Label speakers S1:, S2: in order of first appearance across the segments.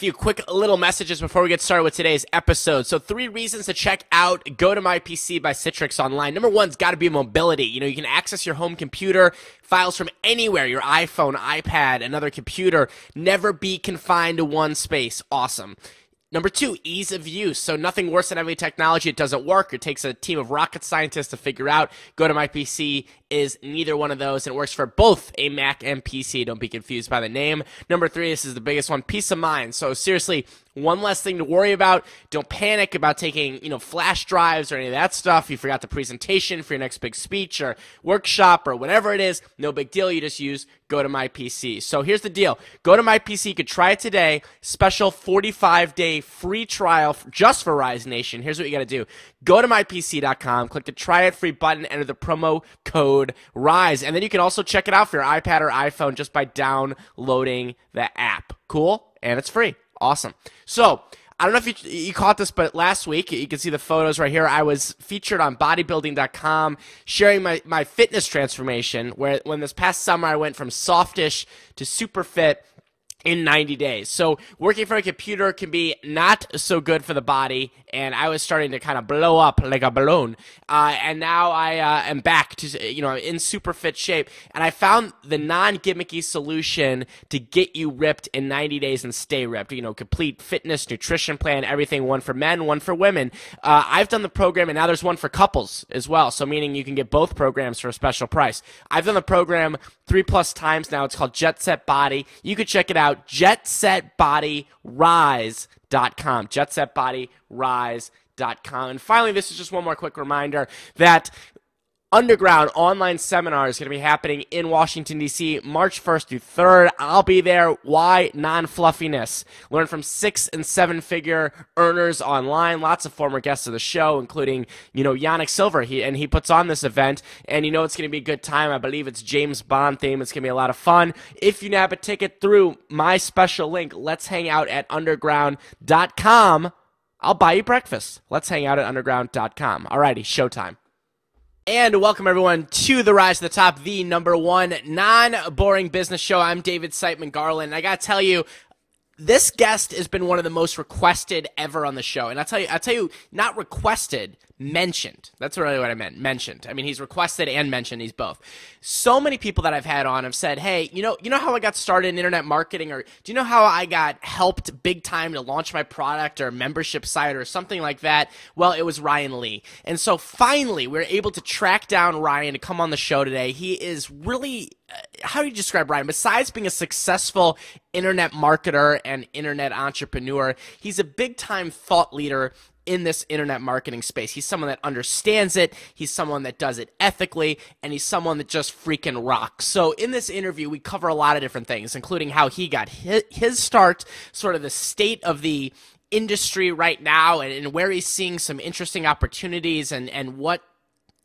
S1: few quick little messages before we get started with today's episode. So, three reasons to check out Go to My PC by Citrix Online. Number one's got to be mobility. You know, you can access your home computer, files from anywhere, your iPhone, iPad, another computer. Never be confined to one space. Awesome. Number two, ease of use. So nothing worse than having technology it doesn't work. It takes a team of rocket scientists to figure out. Go to my PC is neither one of those, and it works for both a Mac and PC. Don't be confused by the name. Number three, this is the biggest one, peace of mind. So seriously, one less thing to worry about. Don't panic about taking, you know, flash drives or any of that stuff. You forgot the presentation for your next big speech or workshop or whatever it is. No big deal. You just use go to my PC. So here's the deal. Go to my PC. You could try it today. Special 45 day free trial just for Rise Nation. Here's what you got to do. Go to mypc.com, click the try it free button, enter the promo code RISE. And then you can also check it out for your iPad or iPhone just by downloading the app. Cool? And it's free. Awesome. So, I don't know if you, you caught this, but last week, you can see the photos right here. I was featured on bodybuilding.com sharing my, my fitness transformation, where when this past summer I went from softish to super fit in 90 days. So working from a computer can be not so good for the body, and I was starting to kind of blow up like a balloon. Uh, and now I uh, am back to you know in super fit shape, and I found the non-gimmicky solution to get you ripped in 90 days and stay ripped. You know, complete fitness, nutrition plan, everything. One for men, one for women. Uh, I've done the program, and now there's one for couples as well. So meaning you can get both programs for a special price. I've done the program three plus times now. It's called Jet Set Body. You could check it out, jetsetbodyrise.com. Jetsetbodyrise.com. And finally, this is just one more quick reminder that underground online seminar is going to be happening in Washington, D.C., March 1st through 3rd. I'll be there. Why non fluffiness? Learn from six and seven figure earners online. Lots of former guests of the show, including, you know, Yanik Silver. He, and he puts on this event, and you know it's going to be a good time. I believe it's James Bond theme. It's going to be a lot of fun. If you nab a ticket through my special link, let's hang out at underground.com. I'll buy you breakfast. Let's hang out at underground.com. Alrighty, showtime. And welcome everyone to the Rise to the Top, the number one non-boring business show. I'm David Siteman Garland. I gotta tell you, this guest has been one of the most requested ever on the show. And I'll tell you, I'll tell you, not requested, mentioned. That's really what I meant. Mentioned. I mean, he's requested and mentioned. He's both. So many people that I've had on have said, "Hey, you know, you know how I got started in internet marketing, or do you know how I got helped big time to launch my product or membership site or something like that?" Well, it was Ryan Lee. And so finally, we are able to track down Ryan to come on the show today. He is really uh, how do you describe Ryan? Besides being a successful internet marketer and internet entrepreneur, he's a big time thought leader in this internet marketing space. He's someone that understands it, he's someone that does it ethically, and he's someone that just freaking rocks. So, in this interview, we cover a lot of different things, including how he got his start, sort of the state of the industry right now and, and, where he's seeing some interesting opportunities and, and what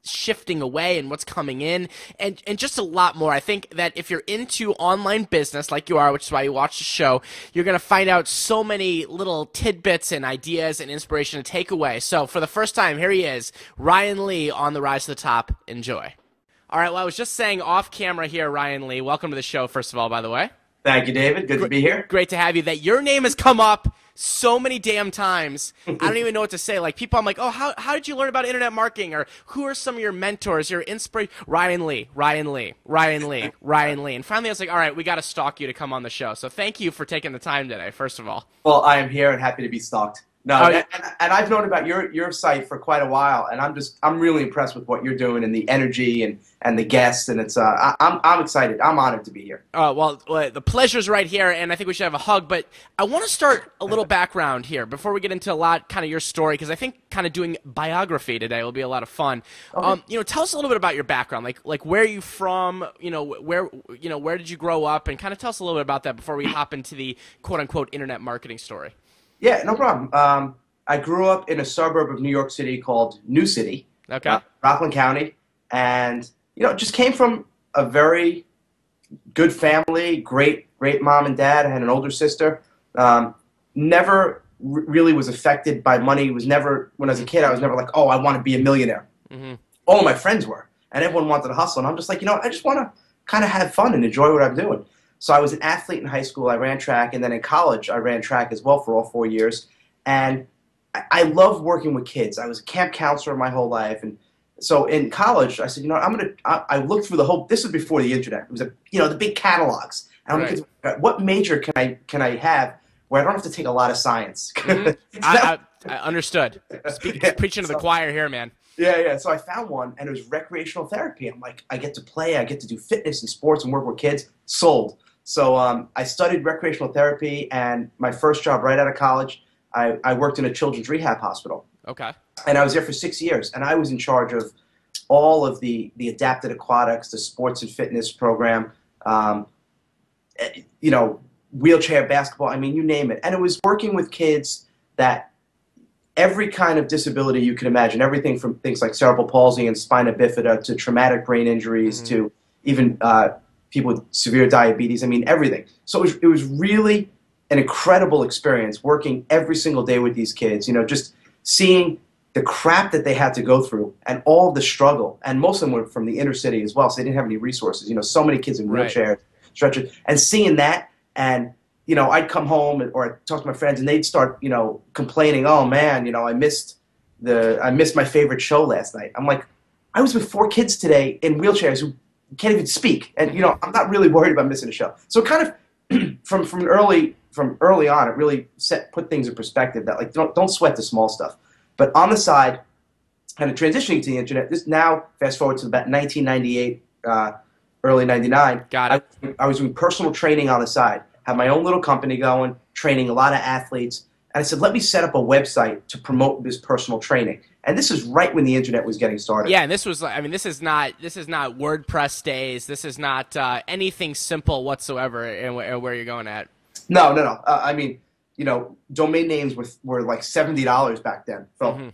S1: shifting away and what's coming in and and just a lot more. I think that if you're into online business like you are, which is why you watch the show, you're going to find out so many little tidbits and ideas and inspiration to take away. So for the first time, here he is, Ryan Lee on the Rise to the Top. Enjoy. All right, well I was just saying off camera here, Ryan Lee. Welcome to the show first of all, by the way.
S2: Thank you, David. Good to be here.
S1: Great to have you. That your name has come up so many damn times. I don't even know what to say. Like people, I'm like, oh, how, how did you learn about internet marketing? Or who are some of your mentors, your inspiration? Ryan Lee, Ryan Lee, Ryan Lee, Ryan Lee. And finally, I was like, all right, we got to stalk you to come on the show. So thank you for taking the time today. First of all.
S2: Well, I am here and happy to be stalked. No, oh, and, and, I've known about your your site for quite a while, and I'm just I'm really impressed with what you're doing and the energy and, and the guests, and it's uh I, am I'm, I'm excited. I'm honored to be here.
S1: Uh, well, well, the pleasure's right here, and I think we should have a hug. But I want to start a little background here before we get into a lot kind of your story, because I think kind of doing biography today will be a lot of fun. Okay. Um, you know, tell us a little bit about your background, like like where are you from? You know, where you know where did you grow up, and kind of tell us a little bit about that before we hop into the quote unquote internet marketing story.
S2: Yeah, no problem. Um, I grew up in a suburb of New York City called New City,
S1: okay, uh,
S2: Rockland County, and you know, just came from a very good family, great, great mom and dad. I had an older sister. Um, never r- really was affected by money. Was never when I was a kid. I was never like, oh, I want to be a millionaire. Mm-hmm. All my friends were, and everyone wanted to hustle, and I'm just like, you know, I just want to kind of have fun and enjoy what I'm doing. So I was an athlete in high school. I ran track, and then in college, I ran track as well for all four years. And I, I love working with kids. I was a camp counselor my whole life, and so in college, I said, you know, I'm gonna. I, I looked through the whole. This was before the internet. It was a, you know, the big catalogs. And I'm
S1: Right.
S2: looking, what major can I can I have where I don't have to take a lot of science?
S1: Mhm. I, I, I understood. Speak,
S2: Yeah,
S1: preaching to the choir here, man.
S2: Yeah, yeah. So I found one, and it was recreational therapy. I'm like, I get to play, I get to do fitness and sports and work with kids. Sold. So um, I studied recreational therapy, and my first job right out of college, I, I worked in a children's rehab hospital,
S1: Okay.
S2: and I was there for six years, and I was in charge of all of the the adapted aquatics, the sports and fitness program, um, eh, you know, wheelchair basketball. I mean, you name it, and it was working with kids that every kind of disability you can imagine, everything from things like cerebral palsy and spina bifida to traumatic brain injuries
S1: Mhm.
S2: to even uh, people with severe diabetes. I mean, everything. So it was, it was really an incredible experience working every single day with these kids. You know, just seeing the crap that they had to go through and all the struggle. And most of them were from the inner city as well, so they didn't have any resources. You know, so many kids in
S1: Right.
S2: wheelchairs, stretchers, and seeing that and you know, I'd come home and- or I'd talk to my friends, and they'd start, you know, complaining. Oh man, you know, I missed the, I missed my favorite show last night. I'm like, I was with four kids today in wheelchairs who can't even speak, and you know, I'm not really worried about missing a show. So kind of from from early from early on, it really set put things in perspective that like don't don't sweat the small stuff. But on the side, kind of transitioning to the internet. This now fast forward to about 1998, uh, early '99.
S1: Got
S2: I,
S1: it.
S2: I was doing personal training on the side, had my own little company going, training a lot of athletes. And I said, let me set up a website to promote this personal training. And this is right when the internet was getting started.
S1: Yeah, and this was I mean this is not this is not WordPress days. This is not uh, anything simple whatsoever wh- where you're going at.
S2: No, no, no. Uh, I mean, you know, domain names were, were like seventy dollars back then. So,
S1: Mhm.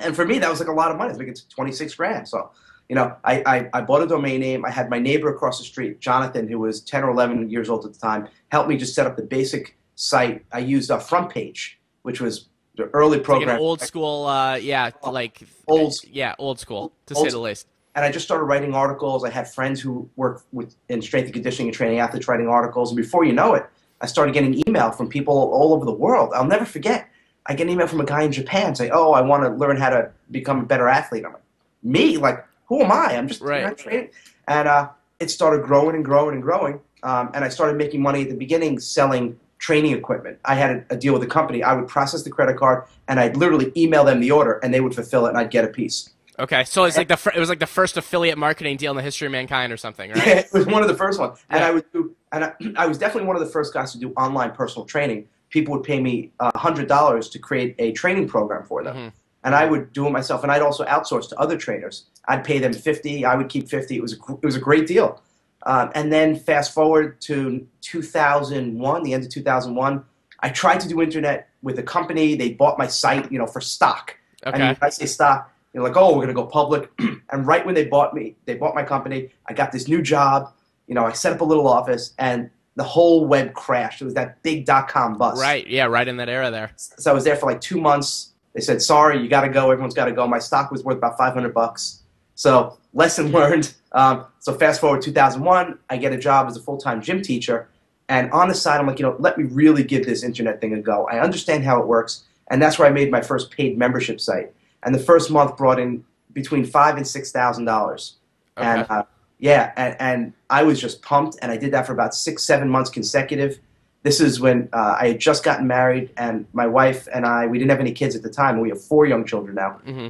S2: and for me, that was like a lot of money. I was it's twenty six grand. So, you know, I, I I bought a domain name. I had my neighbor across the street, Jonathan, who was ten or eleven years old at the time, help me just set up the basic site. I used a front page, which was the early
S1: It's like
S2: program.
S1: old school, uh, yeah, like
S2: Old-
S1: yeah, old school to
S2: old
S1: say the least.
S2: and I just started writing articles. I had friends who work with in strength and conditioning and training athletes writing articles, and before you know it, I started getting email from people all over the world. I'll never forget. I get an email from a guy in Japan saying, "Oh, I want to learn how to become a better athlete." I'm like, "Me? Like, who am I? I'm just
S1: Right.
S2: I'm training." And uh, it started growing and growing and growing, um, and I started making money at the beginning selling training equipment. I had a, a deal with a company. I would process the credit card, and I'd literally email them the order, and they would fulfill it, and I'd get a piece.
S1: Okay, so it's like the it was like the first affiliate marketing deal in the history of mankind or something, right?
S2: Yeah, it was one of the first ones, and
S1: Yeah.
S2: I would do, and I, I was definitely one of the first guys to do online personal training. People would pay me a hundred dollars to create a training program for them,
S1: Mhm.
S2: and I would do it myself. And I'd also outsource to other trainers. I'd pay them fifty. I would keep fifty. It was a, it was a great deal. Um, and then fast forward to 2001, the end of 2001, I tried to do internet with a company. They bought my site, you know, for stock. And
S1: Okay.
S2: when I say stock, you're like, oh, we're gonna go public. and right when they bought me, they bought my company. I got this new job. You know, I set up a little office, and the whole web crashed. It was that big dot com bust.
S1: Right. Yeah. Right in that era there.
S2: So I was there for like two months. They said, sorry, you got to go. Everyone's got to go. My stock was worth about 500 bucks. So lesson learned. Um, so fast forward 2001, I get a job as a full-time gym teacher. And on the side, I'm like, you know, let me really give this internet thing a go. I understand how it works. And that's where I made my first paid membership site. And the first month brought in between five and six thousand dollars. And uh, yeah, and, and I was just pumped. And I did that for about six, seven months consecutive. This is when uh, I had just gotten married, and my wife and I, we didn't have any kids at the time. We have four young children now.
S1: hmm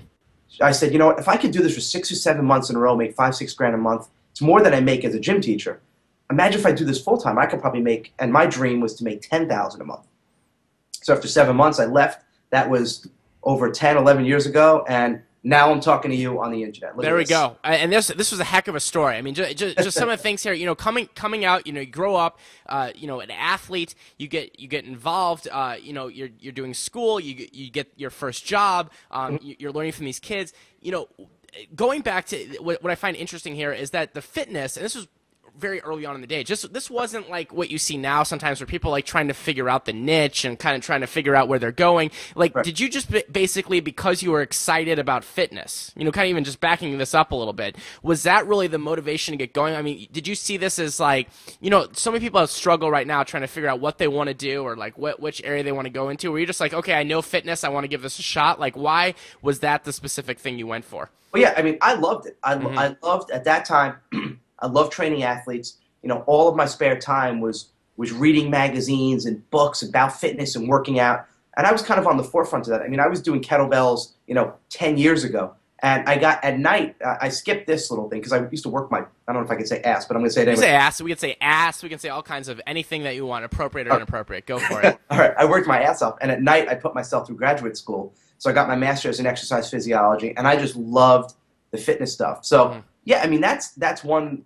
S2: I said, you know what? If I could do this for six or seven months in a row, make five, six grand a month, it's more than I make as a gym teacher. Imagine if I do this full time. I could probably make, and my dream was to make ten thousand a month. So after seven months, I left. That was over 10, 11 years ago, and now I'm talking to you on the internet. Look
S1: There we go. Uh, And this this was a heck of a story. I mean, just, just, just some of the things here. You know, coming coming out. You know, you grow up. Uh, you know, an athlete. You get you get involved. Uh, you know, you're you're doing school. You get- you get your first job. Um, you- you're learning from these kids. You know, going back to what, what I find interesting here is that the fitness, and this was very early on in the day. Just this wasn't like what you see now sometimes where people like trying to figure out the niche and kind of trying to figure out where they're going. Like, right. did you just basically because you were excited about fitness, you know, kind of even just backing this up a little bit, was that really the motivation to get going? I mean, did you see this as like, you know, so many people have struggle right now trying to figure out what they want to do or like what which area they want to go into? Were you just like, okay, I know fitness, I want to give this a shot? Like, why was that the specific thing you went for?
S2: Well, yeah, I mean, I loved it. I, mm-hmm. I loved at that time. I love training athletes. You know, all of my spare time was was reading magazines and books about fitness and working out. And I was kind of on the forefront of that. I mean, I was doing kettlebells, you know, 10 years ago. And I got at night, uh, I skipped this little thing because I used to work my, I don't know if I can say ass, but I'm going to say it
S1: anyway. We say ass, we can say ass, we can say all kinds of anything that you want, appropriate or inappropriate. Go for it.
S2: all right. I worked my ass off. And at night, I put myself through graduate school. So I got my master's in exercise physiology. And I just loved the fitness stuff. So, mm-hmm. yeah, I mean, that's, that's one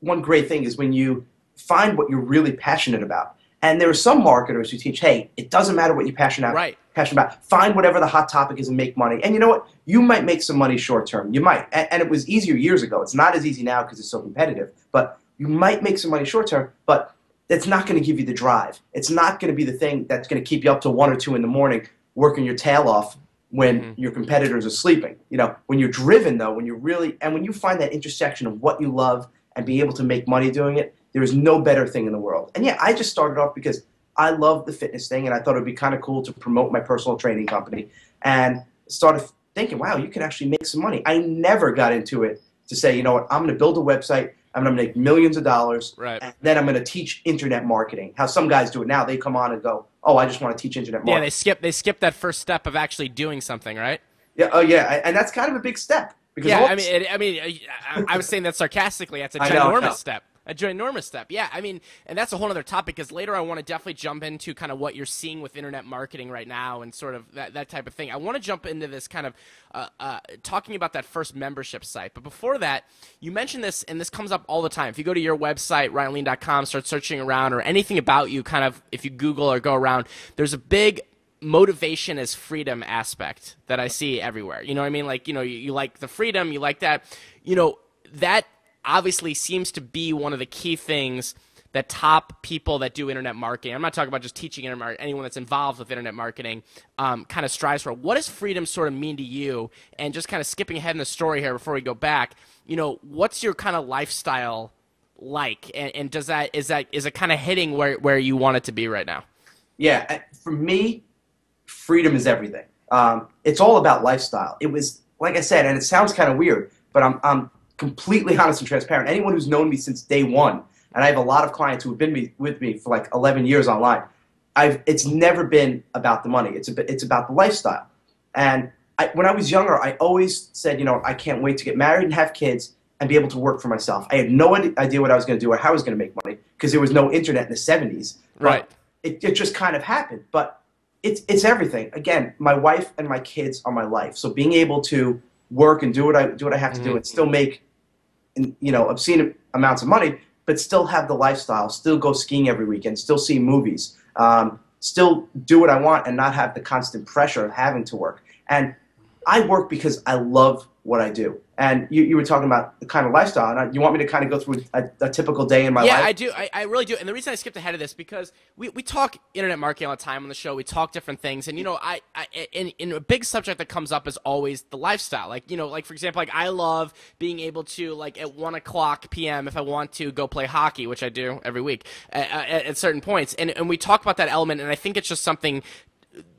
S2: one great thing is when you find what you're really passionate about. And there are some marketers who teach, hey, it doesn't matter what you're passionate,
S1: right.
S2: passionate about. Find whatever the hot topic is and make money. And you know what? You might make some money short term. You might. And, and it was easier years ago. It's not as easy now because it's so competitive. But you might make some money short term, but it's not going to give you the drive. It's not going to be the thing that's going to keep you up till one or two in the morning working your tail off when mm-hmm. your competitors are sleeping. You know, when you're driven though, when you're really and when you find that intersection of what you love and be able to make money doing it, there is no better thing in the world. And yeah, I just started off because I love the fitness thing and I thought it would be kind of cool to promote my personal training company and started thinking, wow, you can actually make some money. I never got into it to say, you know what, I'm going to build a website. I'm going to make millions of dollars.
S1: Right.
S2: And then I'm going to teach internet marketing. How some guys do it now. They come on and go, oh, I just want to teach internet marketing.
S1: Yeah, they skip, they skip that first step of actually doing something, right?
S2: Yeah. Oh, yeah. And that's kind of a big step.
S1: Because yeah, I mean, it, I mean, I, I, was saying that sarcastically. That's a ginormous step. A ginormous step. Yeah, I mean, and that's a whole other topic because later I want to definitely jump into kind of what you're seeing with internet marketing right now and sort of that, that type of thing. I want to jump into this kind of uh, uh, talking about that first membership site. But before that, you mentioned this, and this comes up all the time. If you go to your website, ryanlee.com, start searching around or anything about you, kind of if you Google or go around, there's a big motivation as freedom aspect that I see everywhere. You know what I mean? Like, you know, you, you, like the freedom, you like that. You know, that obviously seems to be one of the key things that top people that do internet marketing, I'm not talking about just teaching internet marketing, anyone that's involved with internet marketing, um, kind of strives for. What does freedom sort of mean to you? And just kind of skipping ahead in the story here before we go back, you know, what's your kind of lifestyle like? And, and does that, is that, is it kind of hitting where, where you want it to be right now?
S2: Yeah, for me, freedom is everything. Um, it's all about lifestyle. It was, like I said, and it sounds kind of weird, but I'm, I'm completely honest and transparent. Anyone who's known me since day one, and I have a lot of clients who have been me, with me for like 11 years online, I've, it's never been about the money. It's, a, it's about the lifestyle. And I, when I was younger, I always said, you know, I can't wait to get married and have kids and be able to work for myself. I had no idea what I was going to do or how I was going to make money because there was no internet in the 70s.
S1: Right.
S2: It, it just kind of happened. But it's it's everything. Again, my wife and my kids are my life. So being able to work and do what I do what I have to mm-hmm. do and still make you know obscene amounts of money, but still have the lifestyle, still go skiing every weekend, still see movies, um, still do what I want and not have the constant pressure of having to work. And I work because I love what I do. And you, you were talking about the kind of lifestyle, and I, you want me to kind of go through a, a typical day in my
S1: yeah,
S2: life?
S1: Yeah, I do. I, I, really do. And the reason I skipped ahead of this because we, we talk internet marketing all the time on the show. We talk different things, and you know, I, I in, in a big subject that comes up is always the lifestyle. Like you know, like for example, like I love being able to like at one o'clock p.m. if I want to go play hockey, which I do every week at, at, at certain points, and and we talk about that element, and I think it's just something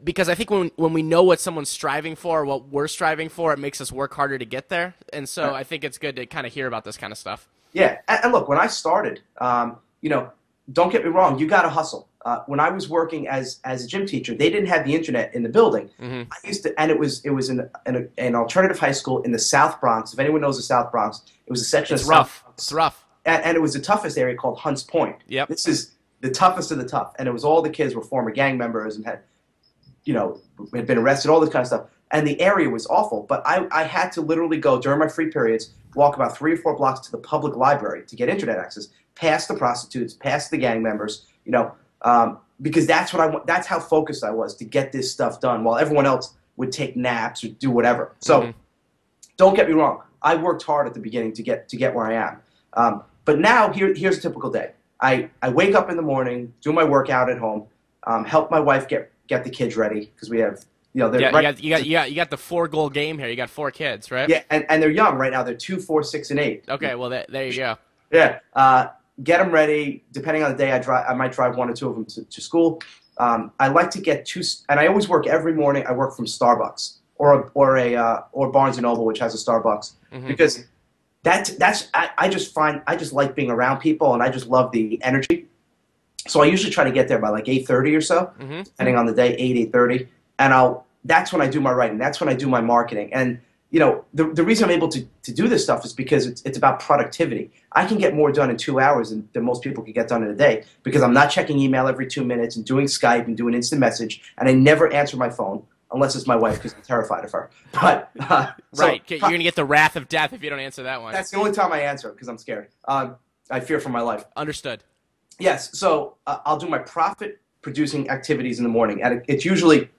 S1: because I think when when we know what someone's striving for, what we're striving for, it makes us work harder to get there. And so I think it's good to kind of hear about this kind of stuff.
S2: Yeah, and, look, when I started, um, you know, don't get me wrong, you got to hustle. Uh, when I was working as as a gym teacher, they didn't have the internet in the building. Mm-hmm. I used to, and it was it was in, in a, an alternative high school in the South Bronx. If anyone knows the South Bronx, it was a section
S1: it's
S2: of
S1: rough.
S2: South
S1: It's rough.
S2: And, and, it was the toughest area called Hunts Point.
S1: Yep.
S2: This is the toughest of the tough, and it was all the kids were former gang members and had you know, had been arrested, all this kind of stuff. And the area was awful. But I, I had to literally go during my free periods, walk about three or four blocks to the public library to get internet access, past the prostitutes, past the gang members, you know, um, because that's what I that's how focused I was to get this stuff done, while everyone else would take naps or do whatever. So, mm-hmm. don't get me wrong, I worked hard at the beginning to get to get where I am. Um, but now here, here's a typical day. I, I wake up in the morning, do my workout at home, um, help my wife get get the kids ready because we have you know they're
S1: Yeah,
S2: right,
S1: you got, you got you got you got the four goal game here. You got four kids, right?
S2: yeah and, and they're young right now. They're two, four, six, and eight.
S1: Okay, well th- there you go.
S2: Yeah. Uh, get them ready. Depending on the day, I drive. I might drive one or two of them to, to school. Um, I like to get two, and I always work every morning. I work from Starbucks or a, or a uh, or Barnes and Noble, which has a Starbucks,
S1: Mhm.
S2: because that's that's I, I just find I just like being around people, and I just love the energy. So I usually try to get there by like eight thirty or so
S1: Mhm.
S2: depending on the day, eight eight thirty, and I'll. That's when I do my writing. That's when I do my marketing. And you know, the the reason I'm able to to do this stuff is because it's it's about productivity. I can get more done in two hours than, than most people can get done in a day because I'm not checking email every two minutes and doing Skype and doing instant message, and I never answer my phone unless it's my wife because I'm terrified of her. But uh, so
S1: right, you're gonna get the wrath of death if you don't answer that one.
S2: that's the only time I answer because I'm scared. Um, I fear for my life.
S1: Understood.
S2: Yes, so uh, I'll do my profit producing activities in the morning, and it's usually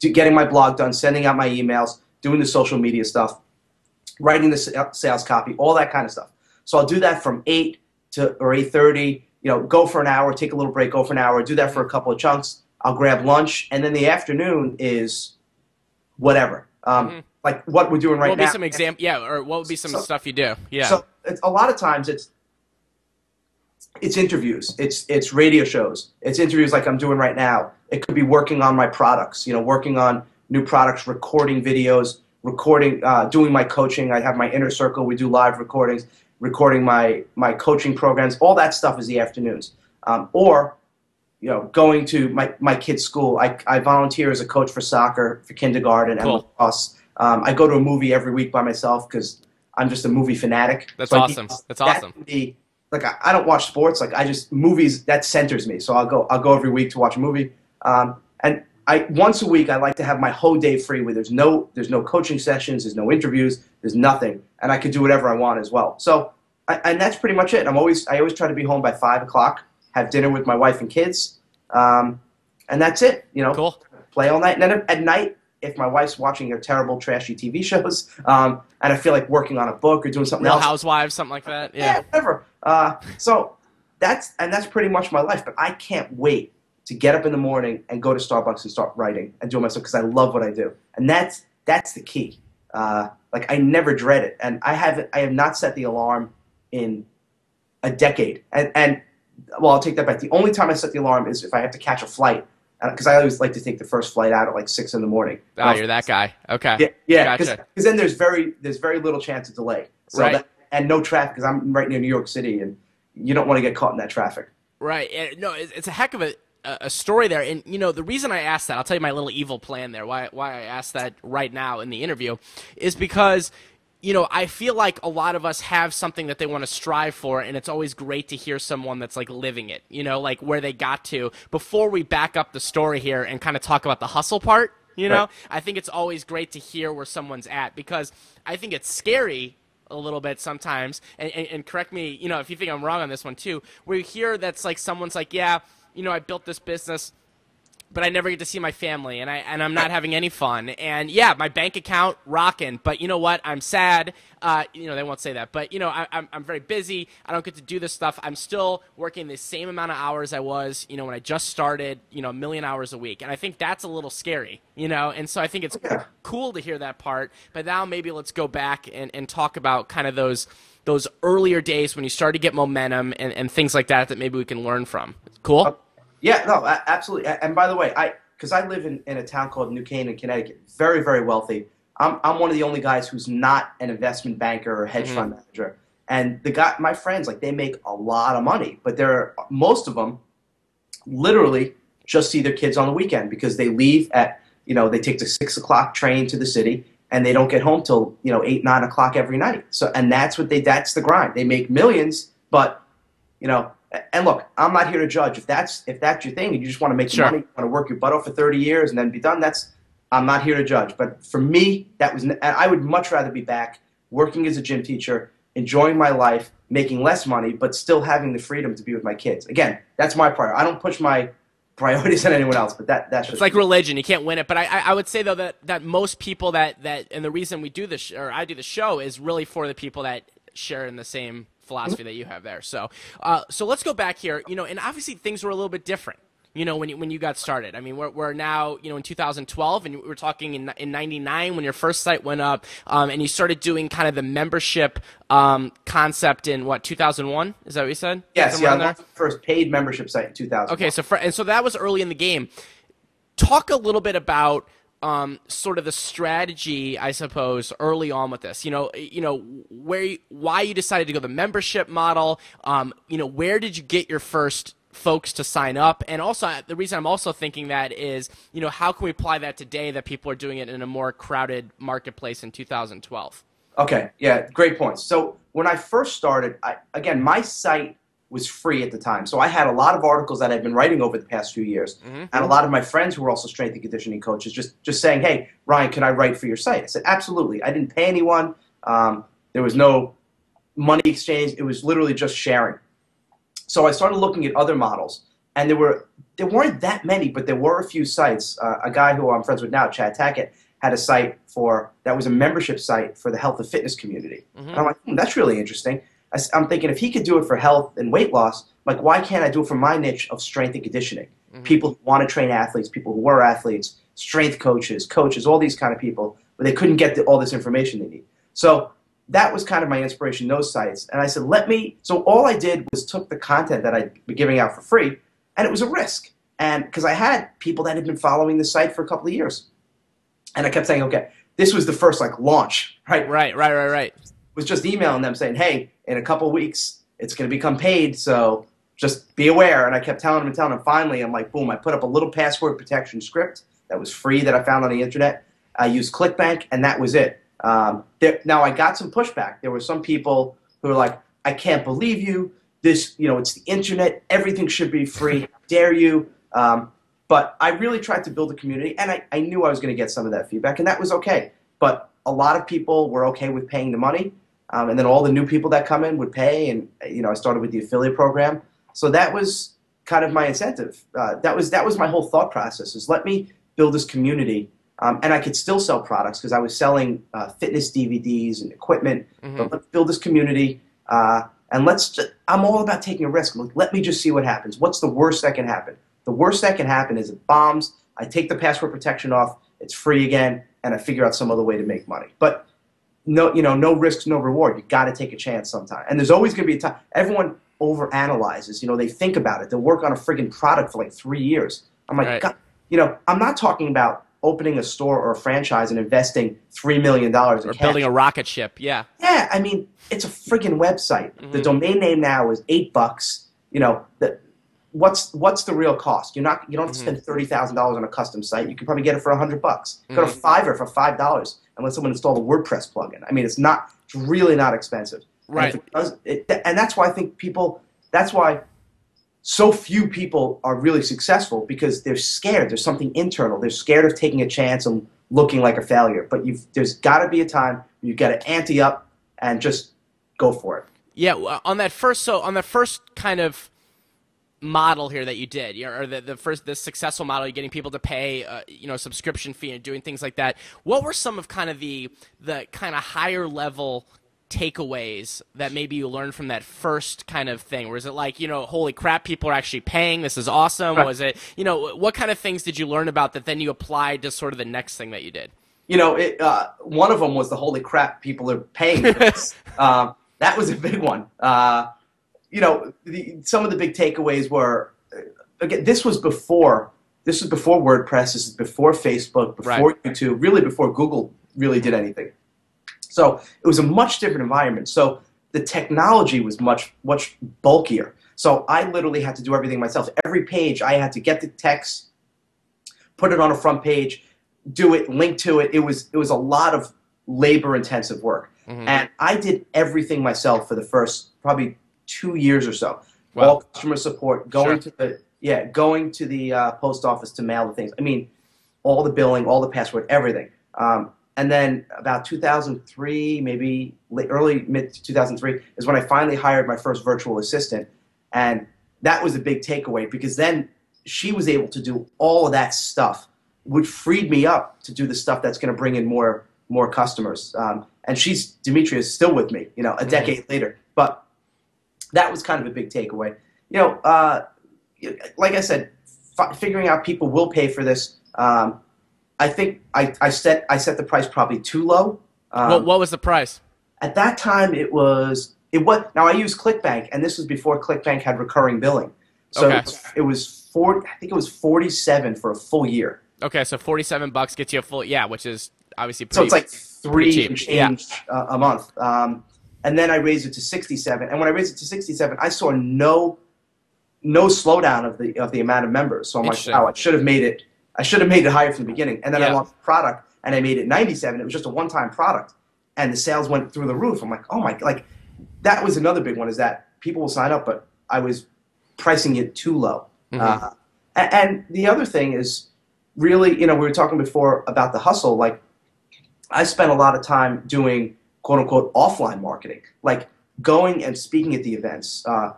S2: getting my blog done, sending out my emails, doing the social media stuff, writing the sales copy, all that kind of stuff. So I'll do that from eight to or eight thirty. You know, go for an hour, take a little break, go for an hour, do that for a couple of chunks. I'll grab lunch, and then the afternoon is whatever, um,
S1: Mhm.
S2: like what we're doing right
S1: what would
S2: now.
S1: be some example? Yeah, or what would be some
S2: So-
S1: stuff you do? Yeah.
S2: So it's, a lot of times it's it's interviews, it's it's radio shows, it's interviews like I'm doing right now. It could be working on my products, you know, working on new products, recording videos, recording, uh, doing my coaching. I have my inner circle. We do live recordings, recording my my coaching programs. All that stuff is the afternoons, um, or you know, going to my, my kid's school. I, I volunteer as a coach for soccer, for kindergarten, and
S1: Cool.
S2: lacrosse. Um, I go to a movie every week by myself because I'm just a movie fanatic.
S1: That's
S2: So
S1: awesome. That's
S2: that
S1: awesome.
S2: Like I, I don't watch sports. Like I just movies that centers me. So I'll go I'll go every week to watch a movie. Um, and I once a week I like to have my whole day free where there's no there's no coaching sessions, there's no interviews, there's nothing, and I could do whatever I want as well. So I, and that's pretty much it. I'm always I always try to be home by five o'clock, have dinner with my wife and kids, um, and that's it. You know,
S1: Cool.
S2: play all night. And then at night, if my wife's watching her terrible, trashy TV shows, um, and I feel like working on a book or doing something
S1: Real
S2: else,
S1: Housewives, something like that.
S2: yeah,
S1: Yeah.
S2: whatever. Uh, so that's and that's pretty much my life. But I can't wait to get up in the morning and go to Starbucks and start writing and doing myself because I love what I do, and that's that's the key. Uh, like I never dread it, and I haven't. I have not set the alarm in a decade, and and well, I'll take that back. The only time I set the alarm is if I have to catch a flight, Uh, because I always like to take the first flight out at like six in the morning.
S1: Oh, you're that guy. Okay.
S2: Yeah, yeah, because
S1: Gotcha.
S2: then there's very there's very little chance of delay. So
S1: Right.
S2: that, and no traffic because I'm right near New York City, and you don't want to get caught in that traffic.
S1: Right. No, it's, a heck of a, a a story there. And, you know, the reason I asked that, I'll tell you my little evil plan there, why, why I asked that right now in the interview, is because, you know, I feel like a lot of us have something that they want to strive for, and it's always great to hear someone that's like living it, you know, like where they got to. Before we back up the story here and kind of talk about the hustle part, you know,
S2: Right.
S1: I think it's always great to hear where someone's at because I think it's scary a little bit sometimes and, and, and correct me you know if you think i'm wrong on this one too where you hear that's like someone's like yeah you know i built this business but I never get to see my family, and I and I'm not having any fun. And yeah, my bank account rocking, but you know what? I'm sad. Uh, you know they won't say that, but you know I, I'm I'm very busy. I don't get to do this stuff. I'm still working the same amount of hours I was, you know, when I just started. You know, a million hours a week, and I think that's a little scary. You know, and so I think it's
S2: Yeah.
S1: cool to hear that part. But now maybe let's go back and, and talk about kind of those those earlier days when you started to get momentum and, and things like that that maybe we can learn from. Cool.
S2: Yeah, no, absolutely. And by the way, I because I live in, in a town called New Canaan, Connecticut, very very wealthy. I'm I'm one of the only guys who's not an investment banker or hedge
S1: Mhm.
S2: fund manager. And the guy, my friends, like they make a lot of money, but they're most of them literally just see their kids on the weekend because they leave at you know they take the six o'clock train to the city and they don't get home till you know eight nine o'clock every night. So and that's what they that's the grind. They make millions, but you know. And look, I'm not here to judge. If that's if that's your thing and you just want to make
S1: Sure.
S2: money, you want to work your butt off for 30 years and then be done. That's I'm not here to judge. But for me, that was. and I would much rather be back working as a gym teacher, enjoying my life, making less money, but still having the freedom to be with my kids. Again, that's my priority. I don't push my priorities on anyone else, but that that's just
S1: It's like religion; you can't win it. But I, I, I would say though that, that most people that, that and the reason we do this or I do the show is really for the people that share in the same philosophy that you have there. So, uh, so let's go back here. You know, and obviously things were a little bit different. You know, when you, when you got started. I mean, we're, we're now you know in 2012, and we're talking in in '99 when your first site went up, um, and you started doing kind of the membership um, concept in what 2001? Is that what you said?
S2: Yes,
S1: Somewhere
S2: yeah.
S1: there?
S2: First paid membership site in 2000.
S1: Okay, so for, and so that was early in the game. Talk a little bit about um, sort of the strategy, I suppose, early on with this. You know, you know where, you- why you decided to go the membership model. Um, you know, where did you get your first folks to sign up? And also, uh, the reason I'm also thinking that is, you know, how can we apply that today that people are doing it in a more crowded marketplace in 2012?
S2: Okay, yeah, great points. So when I first started, I, again, my site was free at the time. So I had a lot of articles that I've been writing over the past few years, and a lot of my friends who were also strength and conditioning coaches just just saying, "Hey, Ryan, can I write for your site?" I said, "Absolutely." I didn't pay anyone. Um, there was no money exchange. It was literally just sharing. So I started looking at other models, and there were there weren't that many, but there were a few sites. Uh, a guy who I'm friends with now, Chad Tackett, had a site for that was a membership site for the health and fitness community. And I'm like, hmm, that's really interesting. I, am thinking if he could do it for health and weight loss, like why can't I do it for my niche of strength and conditioning? Mm-hmm. People who want to train athletes, people who were athletes, strength coaches, coaches, all these kind of people, but they couldn't get the, all this information they need. So that was kind of my inspiration, those sites. And I said, let me. So all I did was took the content that I'd be giving out for free, and it was a risk. And because I had people that had been following the site for a couple of years, and I kept saying, okay, this was the first like launch, right?
S1: Right, right, right, right.
S2: Was just emailing them saying, hey, in a couple weeks it's going to become paid, so just be aware. And I kept telling them and telling them. Finally, I'm like, boom! I put up a little password protection script that was free that I found on the internet. I used ClickBank, and that was it. Um, there, now I got some pushback. There were some people who were like, "I can't believe you. This, you know, it's the internet. Everything should be free. Dare you?" Um, but I really tried to build a community, and I, I knew I was going to get some of that feedback, and that was okay. But a lot of people were okay with paying the money, um, and then all the new people that come in would pay. And you know, I started with the affiliate program, so that was kind of my incentive. Uh, that was that was my whole thought process: is let me build this community, um, and I could still sell products because I was selling uh, fitness DVDs and equipment. But let's build this community, uh, and let's. Just, I'm all about taking a risk. Let me just see what happens. What's the worst that can happen? The worst that can happen is it bombs. I take the password protection off. It's free again, and I figure out some other way to make money. But no, you know, no risks, no reward. You got to take a chance sometime. And there's always going to be a time. Everyone overanalyzes. You know, they think about it. They'll work on a friggin' product for like three years. I'm like,
S1: Right.
S2: God, you know, I'm not talking about opening a store or a franchise and investing three million dollars
S1: Or building a rocket ship. Yeah.
S2: Yeah, I mean, it's a friggin' website. The
S1: Mhm.
S2: domain name now is eight bucks. You know, the, what's what's the real cost? You're not you don't have to
S1: Mhm.
S2: spend thirty thousand dollars on a custom site. You can probably get it for a hundred bucks. Go to
S1: Mhm.
S2: Fiverr for five dollars and let someone install the WordPress plugin. I mean, it's not it's really not expensive. And
S1: Right.
S2: it does- it- and that's why I think people. That's why so few people are really successful because they're scared. There's something internal. They're scared of taking a chance and looking like a failure. But you've there's got to be a time you've got to ante up and just go for it.
S1: Yeah, on that first, so on the first kind of model here that you did, you know, or the, the first the successful model, you're getting people to pay, uh, you know, subscription fee and doing things like that. What were some of kind of the the kind of higher level takeaways that maybe you learned from that first kind of thing? Was it like, you know, holy crap, people are actually paying, this is awesome?
S2: Right.
S1: Was it, you know, what kind of things did you learn about that then you applied to sort of the next thing that you did?
S2: You know, it, uh, one of them was the holy crap, people are paying for this. um, that was a big one. Uh, you know, the, some of the big takeaways were uh, again, this was before. This was before WordPress. This is before Facebook, before YouTube, really before Google really did anything. So it was a much different environment. So the technology was much much bulkier. So I literally had to do everything myself. Every page I had to get the text, put it on a front page, do it, link to it. It was it was a lot of labor intensive work.
S1: Mhm.
S2: And I did everything myself for the first probably two years or so.
S1: Wow.
S2: All customer support, going
S1: Sure.
S2: to the yeah, going to the uh, post office to mail the things. I mean, all the billing, all the password, everything. Um, and then about 2003, maybe late, early mid 2003, is when I finally hired my first virtual assistant, and that was a big takeaway because then she was able to do all of that stuff, which freed me up to do the stuff that's going to bring in more more customers. Um, and she's Demetria is still with me, you know, a decade later. But that was kind of a big takeaway. You know, uh, like I said, f- figuring out people will pay for this. Um, I think I, I set I set the price probably too low. Um,
S1: what, what was the price?
S2: At that time, it was it was now I use ClickBank, and this was before ClickBank had recurring billing. So
S1: Okay.
S2: it was, four. I think it was forty seven for a full year.
S1: Okay, so forty-seven bucks gets you a full. Yeah, which is obviously pretty.
S2: So it's like three and
S1: yeah.
S2: change uh, a month. Um, and then I raised it to 67. And when I raised it to 67, I saw no no slowdown of the of the amount of members. So I'm like, wow, I should have made it. I should have made it higher from the beginning. And then I launched the product, and I made it 97. It was just a one time product, and the sales went through the roof. I'm like, oh my, like that was another big one. Is that people will sign up, but I was pricing it too low.
S1: Mhm.
S2: Uh, a- and the other thing is really, you know, we were talking before about the hustle. Like, I spent a lot of time doing quote unquote offline marketing, like going and speaking at the events, uh,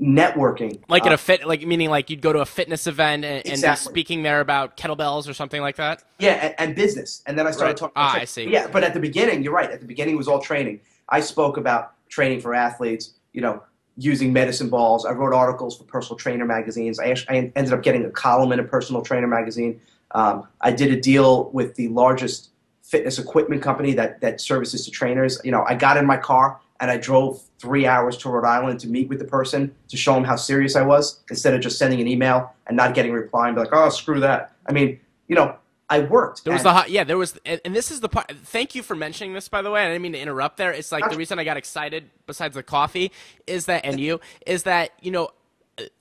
S2: networking.
S1: like
S2: uh,
S1: at a fit, like meaning like you'd go to a fitness event and, and be speaking there about kettlebells or something like that.
S2: Yeah, and, and business. And then I started
S1: Right.
S2: talking.
S1: Ah, I see.
S2: Yeah, but at the beginning, you're right. At the beginning, it was all training. I spoke about training for athletes. You know, using medicine balls. I wrote articles for personal trainer magazines. I, actually, I ended up getting a column in a personal trainer magazine. Um, I did a deal with the largest fitness equipment company that that services to trainers. You know, I got in my car and I drove three hours to Rhode Island to meet with the person to show them how serious I was, instead of just sending an email and not getting a reply and be like, "Oh, screw that." I mean, you know, I worked.
S1: There was the hot, yeah. There was, and, and this is the part. Thank you for mentioning this, by the way. I didn't mean to interrupt. There, it's like the reason I got excited, besides the coffee, is that, and you, is that you know,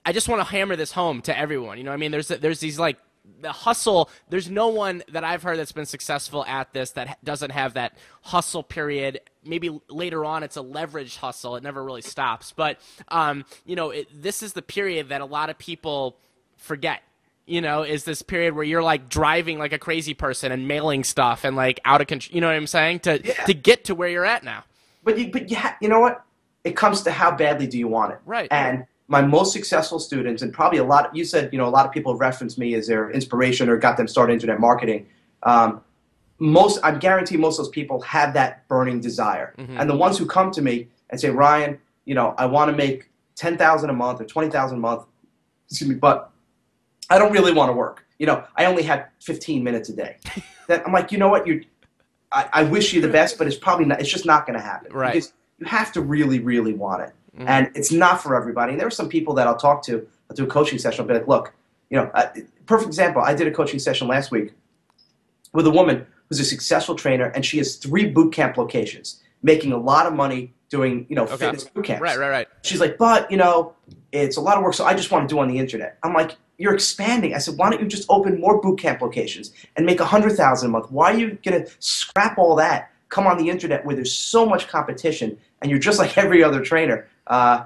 S1: I just want to hammer this home to everyone. You know, what I mean, there's there's these like the hustle. There's no one that I've heard that's been successful at this that doesn't have that hustle period. Maybe later on, it's a leveraged hustle. It never really stops. But um, you know, it, this is the period that a lot of people forget you know, is this period where you're like driving like a crazy person and mailing stuff and like out of control. You know what I'm saying? To
S2: Yeah.
S1: to get to where you're at now.
S2: But you, but you, ha- you know what? It comes to how badly do you want it.
S1: Right.
S2: And my most successful students, and probably a lot. You said you know a lot of people have referenced me as their inspiration or got them started internet marketing. Um, most, I guarantee, most of those people have that burning desire.
S1: Mhm.
S2: And the ones who come to me and say, Ryan, you know, I want to make ten thousand a month or twenty thousand a month. Excuse me, but I don't really want to work. You know, I only have 15 minutes a day. that I'm like, you know what? You, I, I wish you the best, but it's probably not. It's just not going to happen.
S1: Right.
S2: Because you have to really, really want it,
S1: Mhm.
S2: and it's not for everybody. And there are some people that I'll talk to. I'll do a coaching session. I'll be like, look, you know, uh, perfect example. I did a coaching session last week with a woman who's a successful trainer, and she has three boot camp locations, making a lot of money doing, you know,
S1: Okay.
S2: fitness boot camps.
S1: Right, right, right.
S2: She's like, but you know, it's a lot of work, so I just want to do on the internet. I'm like, you're expanding. I said, why don't you just open more boot camp locations and make a hundred thousand a month? Why are you gonna scrap all that? Come on the internet where there's so much competition, and you're just like every other trainer, uh,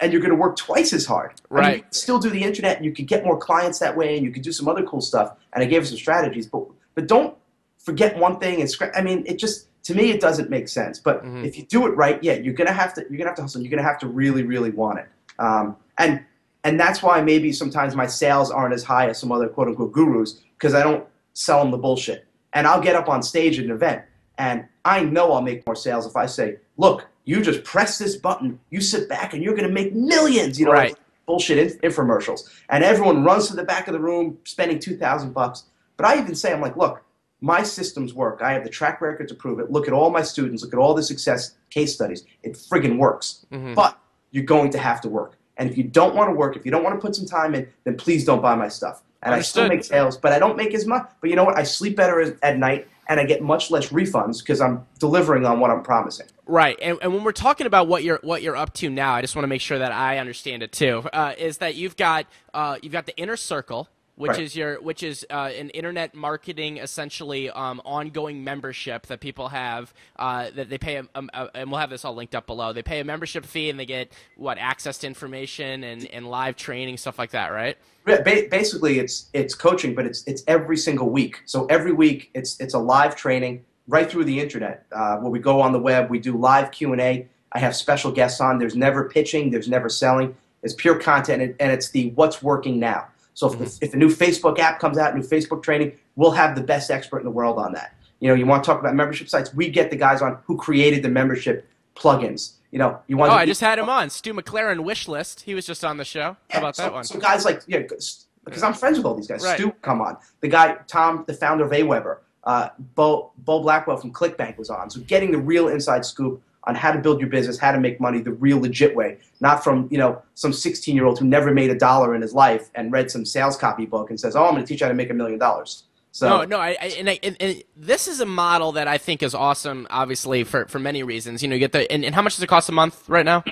S2: and you're gonna work twice as hard. I mean,
S1: Right.
S2: you can still do the internet, and you could get more clients that way, and you could do some other cool stuff. And I gave some strategies, but but don't forget one thing and. I mean, it just to me it doesn't make sense. But
S1: Mhm.
S2: if you do it right, yeah, you're gonna have to you're gonna have to hustle. You're gonna have to really really want it. Um, and and that's why maybe sometimes my sales aren't as high as some other quote unquote gurus because I don't sell them the bullshit. And I'll get up on stage at an event and I know I'll make more sales if I say, look, you just press this button, you sit back and you're gonna make millions. You know,
S1: Right.
S2: like bullshit in- infomercials. And everyone runs to the back of the room spending two thousand bucks. But I even say, I'm like, look, my systems work. I have the track record to prove it. Look at all my students. Look at all the success case studies. It friggin' works.
S1: Mhm.
S2: But you're going to have to work. And if you don't want to work, if you don't want to put some time in, then please don't buy my stuff. And I still make sales, but I don't make as much. But you know what? I sleep better at night, and I get much less refunds because I'm delivering on what I'm promising.
S1: Right, and, and when we're talking about what you're what you're up to now, I just want to make sure that I understand it too. Uh, is that you've got uh, you've got the inner circle, which
S2: Right.
S1: is your which is uh, an internet marketing essentially um, ongoing membership that people have uh, that they pay a, a, a- and we'll have this all linked up below. They pay a membership fee and they get what access to information and, and live training stuff like that, right?
S2: Ba- ba- Basically, it's it's coaching, but it's it's every single week. So every week, it's it's a live training right through the internet, uh, where we go on the web, we do live Q and A. I have special guests on. There's never pitching. There's never selling. It's pure content, and, and it's the what's working now. So if, if a new Facebook app comes out, new Facebook training, we'll have the best expert in the world on that. You know, you want to talk about membership sites? We get the guys on who created the membership plugins. You know, you want.
S1: Oh,
S2: to
S1: I just had him on Stu McLaren wish list. He was just on the show. How about
S2: so,
S1: that one?
S2: So guys like yeah, because I'm friends with all these guys.
S1: Right.
S2: Stu, come on. The guy Tom, the founder of AWeber, uh, Bo Bo Blackwell from ClickBank was on. So getting the real inside scoop on how to build your business, how to make money the real legit way, not from you know some 16 year old who never made a dollar in his life and read some sales copy book and says, "Oh, I'm going to teach you how to make a million dollars." So
S1: no, no, I, I, and, I, and, and this is a model that I think is awesome. Obviously, for, for many reasons. You know, you get the and, and how much does it cost a month right now?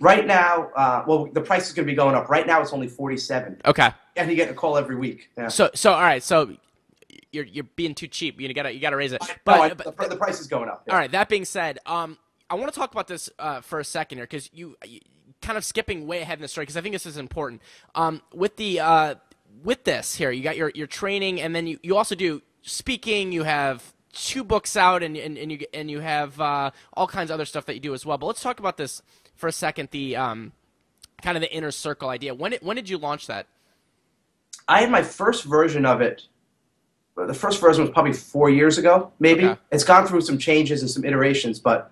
S2: right now, uh, well, the price is going to be going up. Right now, it's only 47,
S1: Okay,
S2: and you get a call every week. Yeah.
S1: so so all right, so you're you're being too cheap. You gotta you gotta raise it.
S2: No,
S1: But,
S2: I-
S1: but
S2: the, the price is going up. yeah.
S1: all right, that being said, um, I want to talk about this uh, for a second here because you, you kind of skipping way ahead in the story because I think this is important. Um, with the uh, with this here, you got your your training, and then you, you also do speaking. You have two books out, and and, and you and you have uh, all kinds of other stuff that you do as well. But let's talk about this for a second. The um, kind of the inner circle idea. When it, when did you launch that?
S2: I had my first version of it. The first version was probably four years ago, maybe.
S1: Okay.
S2: It's gone through some changes and some iterations, but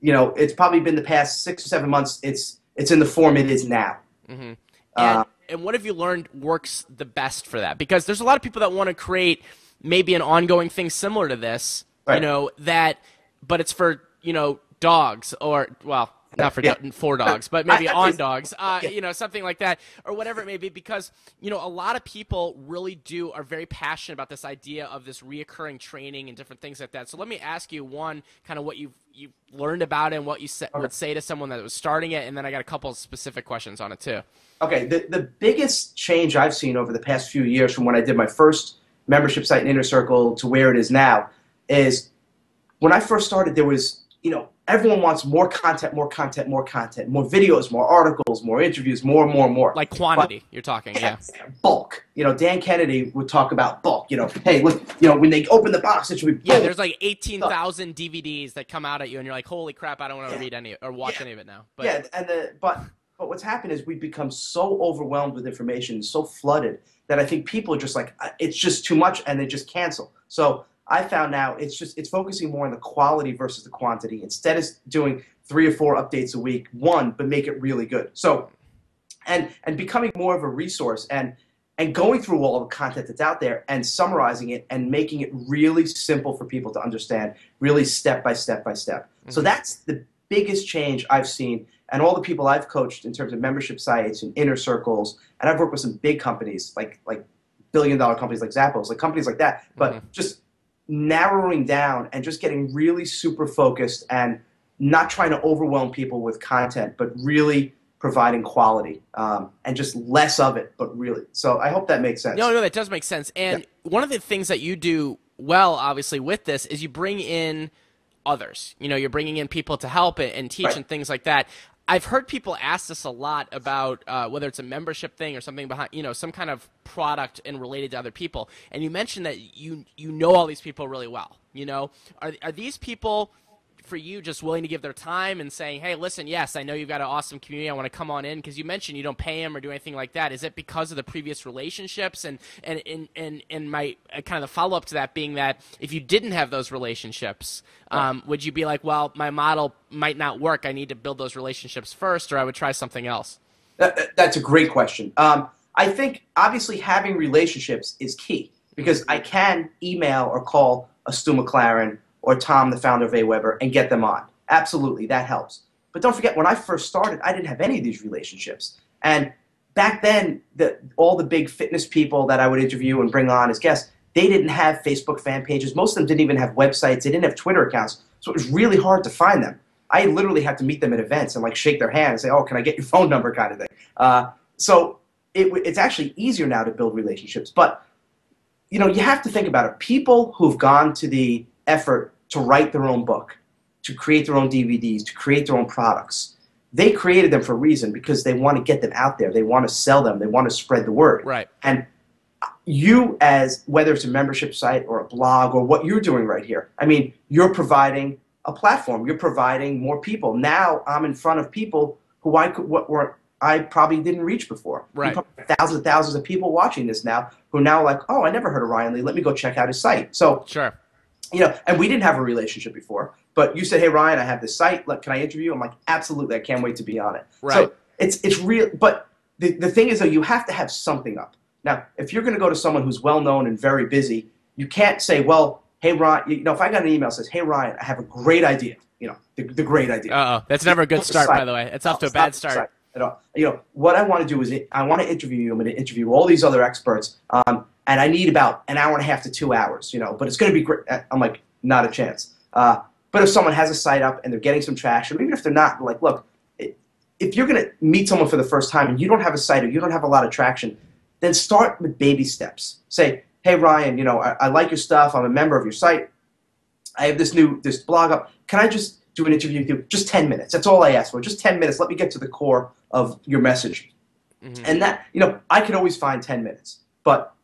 S2: you know, it's probably been the past six or seven months. It's it's in the form it is now.
S1: And,
S2: Uh,
S1: and what have you learned works the best for that? Because there's a lot of people that want to create maybe an ongoing thing similar to this, you know, that, but it's for, you know, dogs or, well, not for
S2: Yeah.
S1: do- for dogs, but maybe
S2: I- I
S1: on dogs, uh,
S2: Yeah.
S1: you know, something like that, or whatever it may be. Because you know, a lot of people really do are very passionate about this idea of this reoccurring training and different things like that. So let me ask you one, kind of what you've you've learned about it and what you sa- would say to someone that was starting it, and then I got a couple of specific questions on it too.
S2: Okay, the, the biggest change I've seen over the past few years from when I did my first membership site in Inner Circle to where it is now is when I first started, there was, you know, everyone wants more content, more content, more content, more videos, more articles, more interviews, more, more, more.
S1: Like quantity, you're talking, yeah.
S2: Bulk. You know, Dan Kennedy would talk about bulk. You know, hey, look, you know, when they open the box, it should be
S1: Yeah, there's like 18,000 DVDs that come out at you, and you're like, holy crap, I don't want to
S2: Yeah.
S1: read any or watch
S2: Yeah.
S1: any of it now. But
S2: yeah, and the but but what's happened is we've become so overwhelmed with information, so flooded that I think people are just like "Uh, it's just too much, and they just cancel. So I found now it's just it's focusing more on the quality versus the quantity. Instead of doing three or four updates a week, one, but make it really good. So and and becoming more of a resource and and going through all the content that's out there and summarizing it and making it really simple for people to understand, really step by step by step. So
S1: Mhm.
S2: that's the biggest change I've seen, and all the people I've coached in terms of membership sites and inner circles, and I've worked with some big companies like like billion dollar companies like Zappos, like companies like that, but
S1: Mhm.
S2: just narrowing down and just getting really super focused and not trying to overwhelm people with content, but really providing quality um, and just less of it, but really. So I hope that makes sense.
S1: No, no, that does make sense. And one of the things that you do well, obviously, with this is you bring in others. You know, you're bringing in people to help and, and teach
S2: Right.
S1: and things like that. I've heard people ask this a lot about uh, whether it's a membership thing or something behind, you know, some kind of product and related to other people. And you mentioned that you you know all these people really well. You know, are are these people? For you just willing to give their time and saying, "Hey, listen, yes, I know you've got an awesome community. I want to come on in because you mentioned you don't pay them or do anything like that. Is it because of the previous relationships and and and and, and my uh, kind of the follow up to that being that if you didn't have those relationships, um, would you be like, well, my model might not work. I need to build those relationships first, or I would try something else.
S2: That, that- that's a great question. Um, I think obviously having relationships is key because I can email or call a Stu McLaren or Tom, the founder of AWeber, and get them on. Absolutely, that helps. But don't forget, when I first started, I didn't have any of these relationships. And back then, the, all the big fitness people that I would interview and bring on as guests, they didn't have Facebook fan pages. Most of them didn't even have websites. They didn't have Twitter accounts. So it was really hard to find them. I literally had to meet them at events and like shake their hand and say, "Oh, can I get your phone number?" kind of thing. Uh, so it, it's actually easier now to build relationships. But you know, you have to think about it. People who've gone to the effort to write their own book, to create their own DVDs, to create their own products, they created them for a reason because they want to get them out there. They want to sell them. They want to spread the word.
S1: Right.
S2: And you, as whether it's a membership site or a blog or what you're doing right here, I mean, you're providing a platform. You're providing more people. Now I'm in front of people who I could what were I probably didn't reach before.
S1: Right.
S2: You probably have Thousands and thousands of people watching this now who now are like, oh, I never heard of Ryan Lee. Let me go check out his site. So
S1: Sure.
S2: You know, and we didn't have a relationship before, but you said, "Hey Ryan, I have this site. Look, can I interview?" I'm like, "Absolutely, I can't wait to be on it."
S1: Right.
S2: So it's it's real, but the the thing is though, you have to have something up. Now, if you're going to go to someone who's well known and very busy, you can't say, "Well, hey Ryan," you know, if I got an email that says, "Hey Ryan, I have a great idea," you know, the, the great idea.
S1: Uh oh, that's never a good start, by the way. It's off to a bad start.
S2: At all. You know, what I want to do is I want to interview you. I'm going to interview all these other experts, um, and I need about an hour and a half to two hours. You know, but it's going to be great. I'm like, not a chance. Uh, but if someone has a site up and they're getting some traction, even if they're not, like, look, if you're going to meet someone for the first time and you don't have a site or you don't have a lot of traction, then start with baby steps. Say, hey Ryan, you know, I, I like your stuff. I'm a member of your site. I have this new this blog up. Can I just do an interview with you? Just 10 minutes. That's all I ask for. Just 10 minutes. Let me get to the core of your message. Mm-hmm. And that, you know, I can always find 10 minutes. But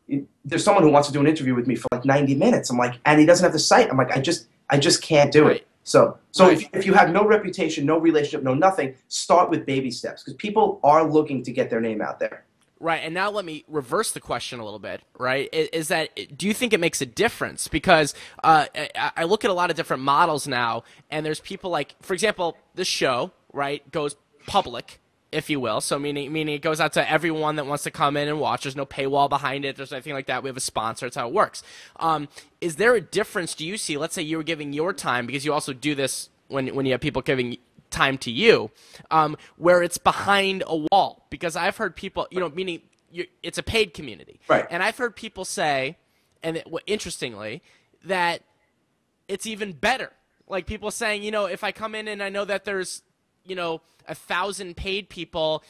S2: there's someone who wants to do an interview with me for like 90 minutes. I'm like, and he doesn't have the site. I'm like, I just, I just can't do right. it. So, so right. if, if you have no reputation, no relationship, no nothing, start with baby steps because people are looking to get their name out there.
S1: Right, and now let me reverse the question a little bit. Right, is that do you think it makes a difference? Because uh, I look at a lot of different models now, and there's people like, for example, this show, right, goes public, if you will. So meaning meaning it goes out to everyone that wants to come in and watch. There's no paywall behind it. There's anything like that. We have a sponsor. That's how it works. Um, is there a difference? Do you see? Let's say you were giving your time because you also do this when when you have people giving time to you, um, where it's behind a wall. Because I've heard people, you know, meaning it's a paid community,
S2: right?
S1: And I've heard people say, and it, interestingly, that it's even better. Like people saying, you know, if I come in and I know that there's you know a thousand paid people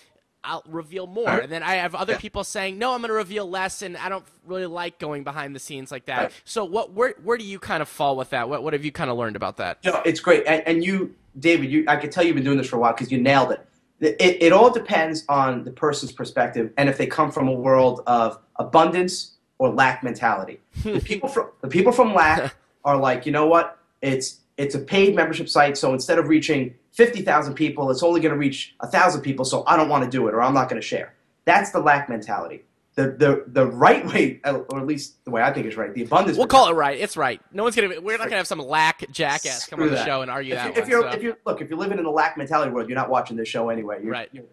S1: I'll reveal more. Right. And then I have other yeah. people saying, "No, I'm going to reveal less," and I don't really like going behind the scenes like that. Right. So, what, where, where do you kind of fall with that? What, what have you kind of learned about that?
S2: You know, it's great, and, and you, David, you, I can tell you've been doing this for a while because you nailed it. it. It, it. all depends on the person's perspective, and if they come from a world of abundance or lack mentality. the people from the people from lack are like, you know what? It's it's a paid membership site, so instead of reaching 50,000 people, it's only going to reach 1,000 people, so I don't want to do it or I'm not going to share. That's the lack mentality. The, the, the right way, or at least the way I think is right, the abundance.
S1: We'll call it right. It's right. No one's gonna. We're not gonna have some lack jackass come on the show and argue
S2: if
S1: that.
S2: You,
S1: one,
S2: if you're,
S1: so.
S2: if you look, if you're living in the lack mentality world, you're not watching this show anyway. You're,
S1: right.
S2: You're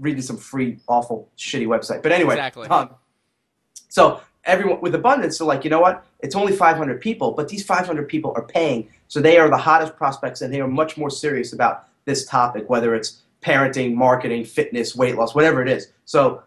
S2: reading some free, awful, shitty website. But anyway,
S1: exactly.
S2: Um, so everyone with abundance, so like, you know what? It's only 500 people, but these 500 people are paying, so they are the hottest prospects, and they are much more serious about this topic, whether it's parenting, marketing, fitness, weight loss, whatever it is. So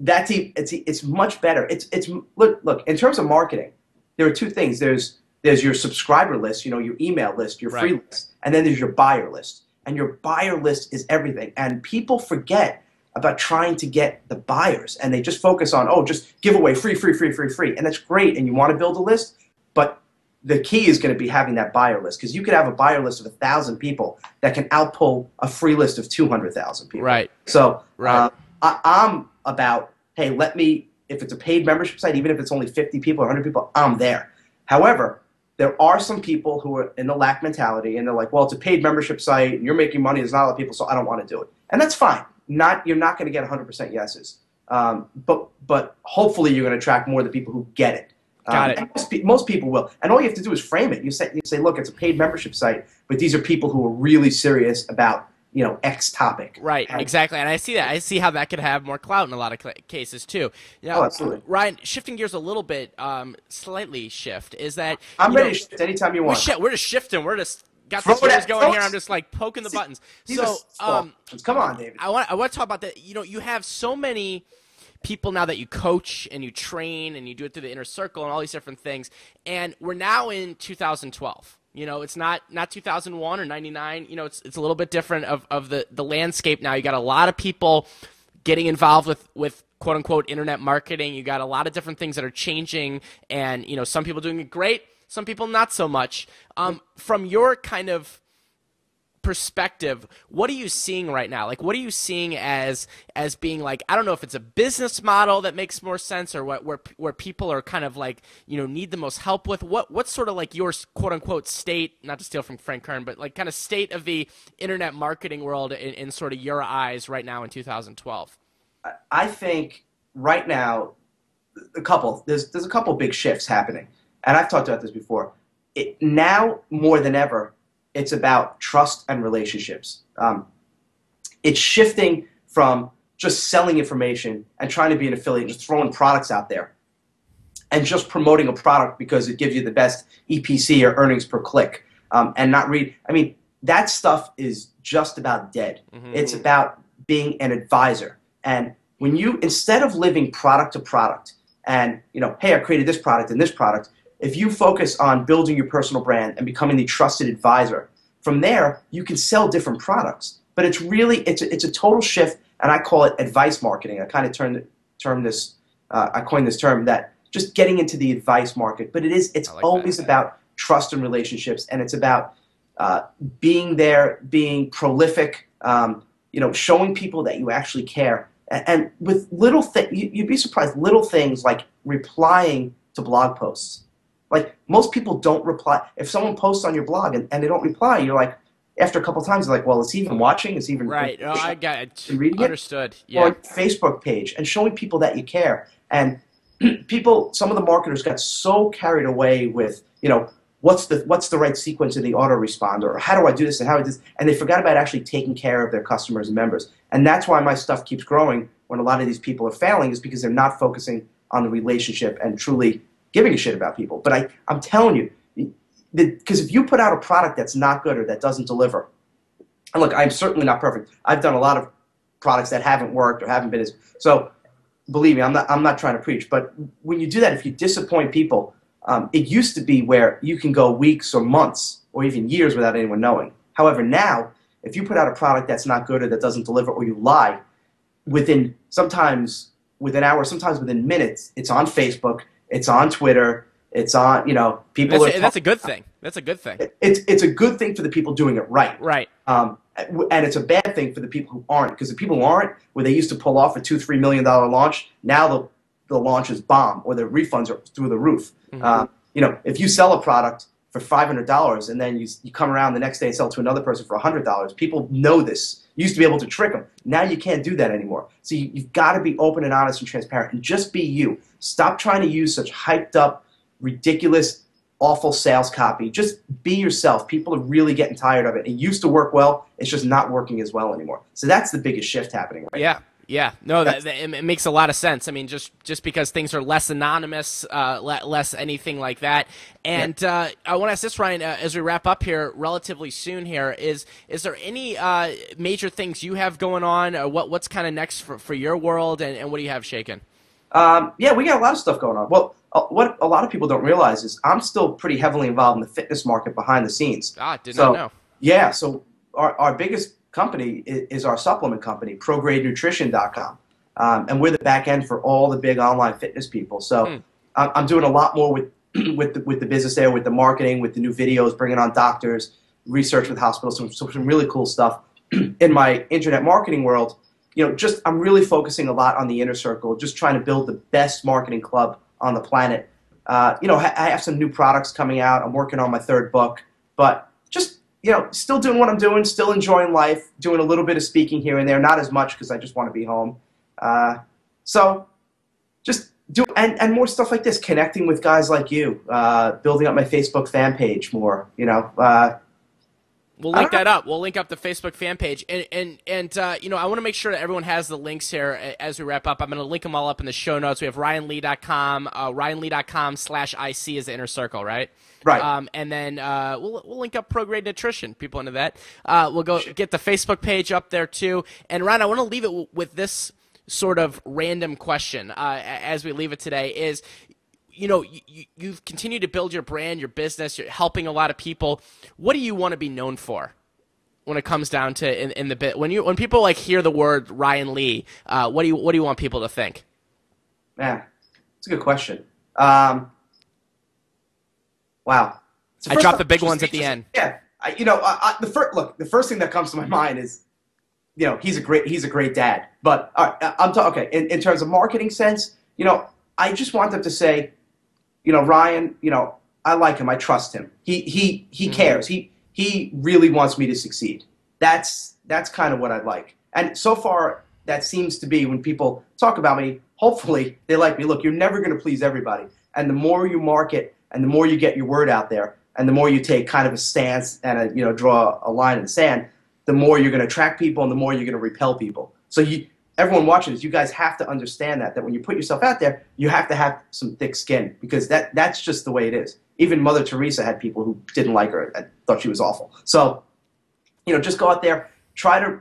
S2: that's it's it's much better. It's it's look look in terms of marketing, there are two things. There's there's your subscriber list, you know, your email list, your free list, and then there's your buyer list. And your buyer list is everything. And people forget about trying to get the buyers, and they just focus on oh, just give away free, free, free, free, free, and that's great. And you want to build a list, but the key is going to be having that buyer list because you could have a buyer list of a thousand people that can outpull a free list of two hundred thousand people.
S1: Right.
S2: So
S1: right.
S2: Uh, I, I'm about hey, let me if it's a paid membership site, even if it's only fifty people or hundred people, I'm there. However, there are some people who are in the lack mentality and they're like, well, it's a paid membership site and you're making money. There's not a lot of people, so I don't want to do it, and that's fine. Not you're not going to get 100% yeses, um, but but hopefully you're going to attract more of the people who get it.
S1: Got um,
S2: it. Most, most, people will, and all you have to do is frame it. You say, you say, look, it's a paid membership site, but these are people who are really serious about you know X topic.
S1: Right. And, exactly. And I see that. I see how that could have more clout in a lot of cases too. You know,
S2: oh, absolutely.
S1: Ryan, shifting gears a little bit, um, slightly shift is that
S2: I'm ready know, to shift anytime you want.
S1: Sh- we're just shifting. We're just got the gears going here. I'm just like poking the buttons. So, um,
S2: come on, David.
S1: I want I want to talk about that. You know, you have so many people now that you coach and you train and you do it through the inner circle and all these different things. And we're now in 2012. You know, it's not not 2001 or 99. You know, it's it's a little bit different of, of the the landscape now. You got a lot of people getting involved with with quote unquote internet marketing. You got a lot of different things that are changing, and you know, some people doing it great, some people not so much. Um, from your kind of perspective, what are you seeing right now? Like, what are you seeing as as being like? I don't know if it's a business model that makes more sense, or what where where people are kind of like you know need the most help with. What what's sort of like your quote unquote state? Not to steal from Frank Kern, but like kind of state of the internet marketing world in, in sort of your eyes right now in 2012.
S2: I think right now, a couple there's there's a couple big shifts happening, and I've talked about this before. it, now more than ever, it's about trust and relationships. Um, it's shifting from just selling information and trying to be an affiliate, just throwing products out there, and just promoting a product because it gives you the best EPC or earnings per click, um, and not read. I mean, that stuff is just about dead. Mm-hmm. It's about being an advisor, and when you instead of living product to product, and you know, hey, I created this product and this product. If you focus on building your personal brand and becoming the trusted advisor, from there you can sell different products. But it's really it's a, it's a total shift and I call it advice marketing. I kind of turned term this, uh, I coined this term that just getting into the advice market. But it is, it's like always that. about trust and relationships, and it's about uh, being there, being prolific, um, you know, showing people that you actually care. And, and with little things, you'd be surprised, little things like replying to blog posts. Like most people don't reply. If someone posts on your blog and, and they don't reply, you're like, after a couple times, they're like, well, is he even watching? Is he even
S1: right? Oh, I got it.
S2: Reading
S1: Understood.
S2: It? Yeah. Or Facebook page and showing people that you care. And people, some of the marketers got so carried away with, you know, what's the what's the right sequence in the autoresponder, or how do I do this and how I do this, and they forgot about actually taking care of their customers and members. And that's why my stuff keeps growing when a lot of these people are failing, is because they're not focusing on the relationship and truly giving a shit about people. But I, I'm telling you, because if you put out a product that's not good or that doesn't deliver, and look, I'm certainly not perfect. I've done a lot of products that haven't worked or haven't been as so. Believe me, I'm not. I'm not trying to preach, but when you do that, if you disappoint people, um, it used to be where you can go weeks or months or even years without anyone knowing. However, now if you put out a product that's not good or that doesn't deliver or you lie, within sometimes within hours, sometimes within minutes, it's on Facebook, it's on Twitter, it's on, you know, people
S1: that's, are. that's a good thing. That's a good thing.
S2: It's it's a good thing for the people doing it right.
S1: Right.
S2: Um, and it's a bad thing for the people who aren't, because the people who aren't, where they used to pull off a two three million dollar launch, now the the launch is bomb or the refunds are through the roof. Mm-hmm. Uh, you know, if you sell a product for five hundred dollars and then you you come around the next day and sell to another person for hundred dollars, people know this. You used to be able to trick them. Now you can't do that anymore. So you, you've got to be open and honest and transparent, and just be you. Stop trying to use such hyped up ridiculous, awful sales copy. Just be yourself. People are really getting tired of it. It used to work well. It's just not working as well anymore. So that's the biggest shift happening right
S1: yeah.
S2: Now.
S1: Yeah, no, that, that, it makes a lot of sense. I mean, just just because things are less anonymous, uh, less anything like that. And yeah. uh, I want to ask this, Ryan, uh, as we wrap up here, relatively soon. Here is is there any uh, major things you have going on? Uh, what what's kind of next for, for your world, and, and what do you have shaken?
S2: Um, yeah, we got a lot of stuff going on. Well, what a lot of people don't realize is I'm still pretty heavily involved in the fitness market behind the scenes.
S1: Ah, did so, not know.
S2: Yeah, so our, our biggest company is, our supplement company, ProGradeNutrition.com. Um, and we're the back end for all the big online fitness people. So hmm. I'm, doing a lot more with with the, with the business there, with the marketing, with the new videos, bringing on doctors, research with hospitals, some, some really cool stuff. in my internet marketing world, you know, just I'm really focusing a lot on the inner circle, just trying to build the best marketing club on the planet. Uh, you know, I have some new products coming out. I'm working on my third book, but you know, still doing what I'm doing, still enjoying life, doing a little bit of speaking here and there, not as much because I just want to be home. Uh, so, just do and, and more stuff like this, connecting with guys like you, uh, building up my Facebook fan page more. You know, uh,
S1: We'll link that up. We'll link up the Facebook fan page, and and and uh, you know I want to make sure that everyone has the links here as we wrap up. I'm going to link them all up in the show notes. We have RyanLee.com, uh, RyanLee.com slash IC is the inner circle, right?
S2: Right.
S1: Um, and then uh, we'll we'll link up ProGrade Nutrition. People into that. Uh, we'll go get the Facebook page up there too. And Ryan, I want to leave it w- with this sort of random question uh, as we leave it today is you know you, you've continued to build your brand your business you're helping a lot of people. What do you want to be known for when it comes down to in, in the bit when you when people like hear the word ryan lee uh, what do you what do you want people to think?
S2: Man it's a good question. Um, wow.
S1: I dropped the big ones at the end.
S2: Yeah I, you know I, I, the first look the first thing that comes to my mind is you know he's a great he's a great dad. But all right, i'm talking okay in, in terms of marketing sense you know i just want them to say you know, Ryan, you know, I like him. I trust him. He he he mm-hmm. cares. He he really wants me to succeed. That's that's kind of what I'd like. And so far, that seems to be when people talk about me. Hopefully, they like me. Look, you're never going to please everybody. And the more you market and the more you get your word out there, and the more you take kind of a stance and a, you know draw a line in the sand, the more you're going to attract people and the more you're going to repel people. So you, everyone watching this, you guys have to understand that that when you put yourself out there, you have to have some thick skin because that that's just the way it is. Even Mother Teresa had people who didn't like her and thought she was awful. So, you know, just go out there, try to,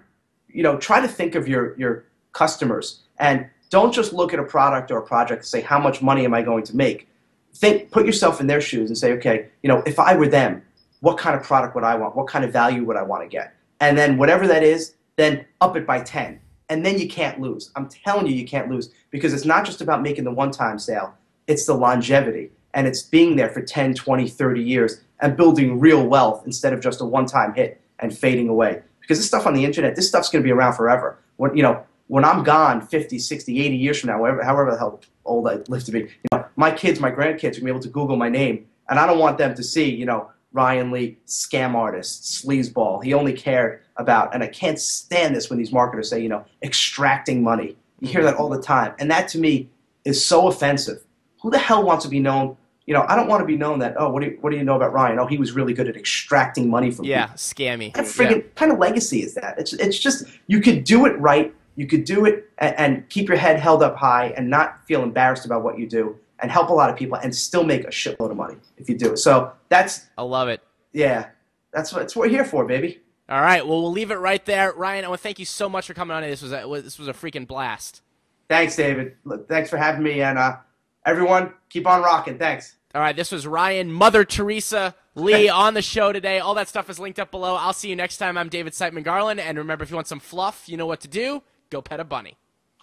S2: you know, try to think of your your customers and don't just look at a product or a project and say how much money am I going to make. Think, put yourself in their shoes and say, okay, you know, if I were them, what kind of product would I want? What kind of value would I want to get? And then whatever that is, then up it by 10 and then you can't lose. I'm telling you, you can't lose because it's not just about making the one time sale, it's the longevity and it's being there for 10, 20, 30 years and building real wealth instead of just a one time hit and fading away. Because this stuff on the internet, this stuff's going to be around forever. When, you know, when I'm gone 50, 60, 80 years from now, whatever, however the hell old I live to be, you know, my kids, my grandkids are going to be able to Google my name and I don't want them to see, you know, Ryan Lee, scam artist, sleazeball. He only cared about, and I can't stand this when these marketers say, you know, extracting money. You hear mm-hmm. that all the time. And that to me is so offensive. Who the hell wants to be known? You know, I don't want to be known that, oh, what do you, what do you know about Ryan? Oh, he was really good at extracting money from
S1: yeah,
S2: people.
S1: scammy.
S2: What friggin'
S1: yeah.
S2: kind of legacy is that? It's, it's just, you could do it right. You could do it and, and keep your head held up high and not feel embarrassed about what you do and help a lot of people and still make a shitload of money if you do it. So that's
S1: I love it.
S2: yeah, that's what, that's what we're here for, baby.
S1: All right, well we'll leave it right there, Ryan. I want to thank you so much for coming on. This was a, this was a freaking blast.
S2: Thanks, David. Thanks for having me, and uh, everyone, keep on rocking. Thanks.
S1: All right, this was Ryan, Mother Teresa Lee on the show today. All that stuff is linked up below. I'll see you next time. I'm David Siteman Garland, and remember, if you want some fluff, you know what to do. Go pet a bunny.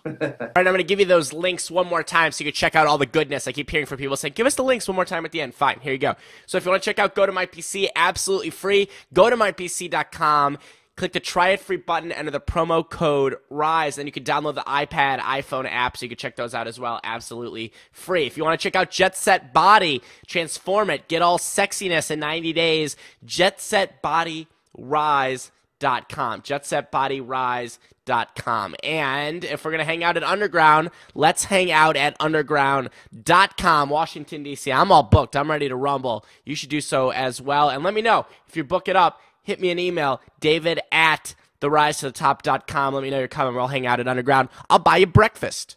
S1: All right, I'm going to give you those links one more time so you can check out all the goodness. I keep hearing from people saying, give us the links one more time at the end. Fine, here you go. So if you want to check out GoToMyPC, absolutely free. gotomypc.com. Click the try it free button, enter the promo code RISE, and you can download the iPad, iPhone app, so you can check those out as well. Absolutely free. If you want to check out Jet Set Body, transform it, get all sexiness in 90 days, jetsetbodyrise.com. Jetsetbodyrise.com. And if we're going to hang out at Underground, let's hang out at underground.com, Washington, D.C. I'm all booked. I'm ready to rumble. You should do so as well. And let me know if you book it up hit me an email, david at therise to the. Let me know you're coming. We'll hang out at Underground. I'll buy you breakfast.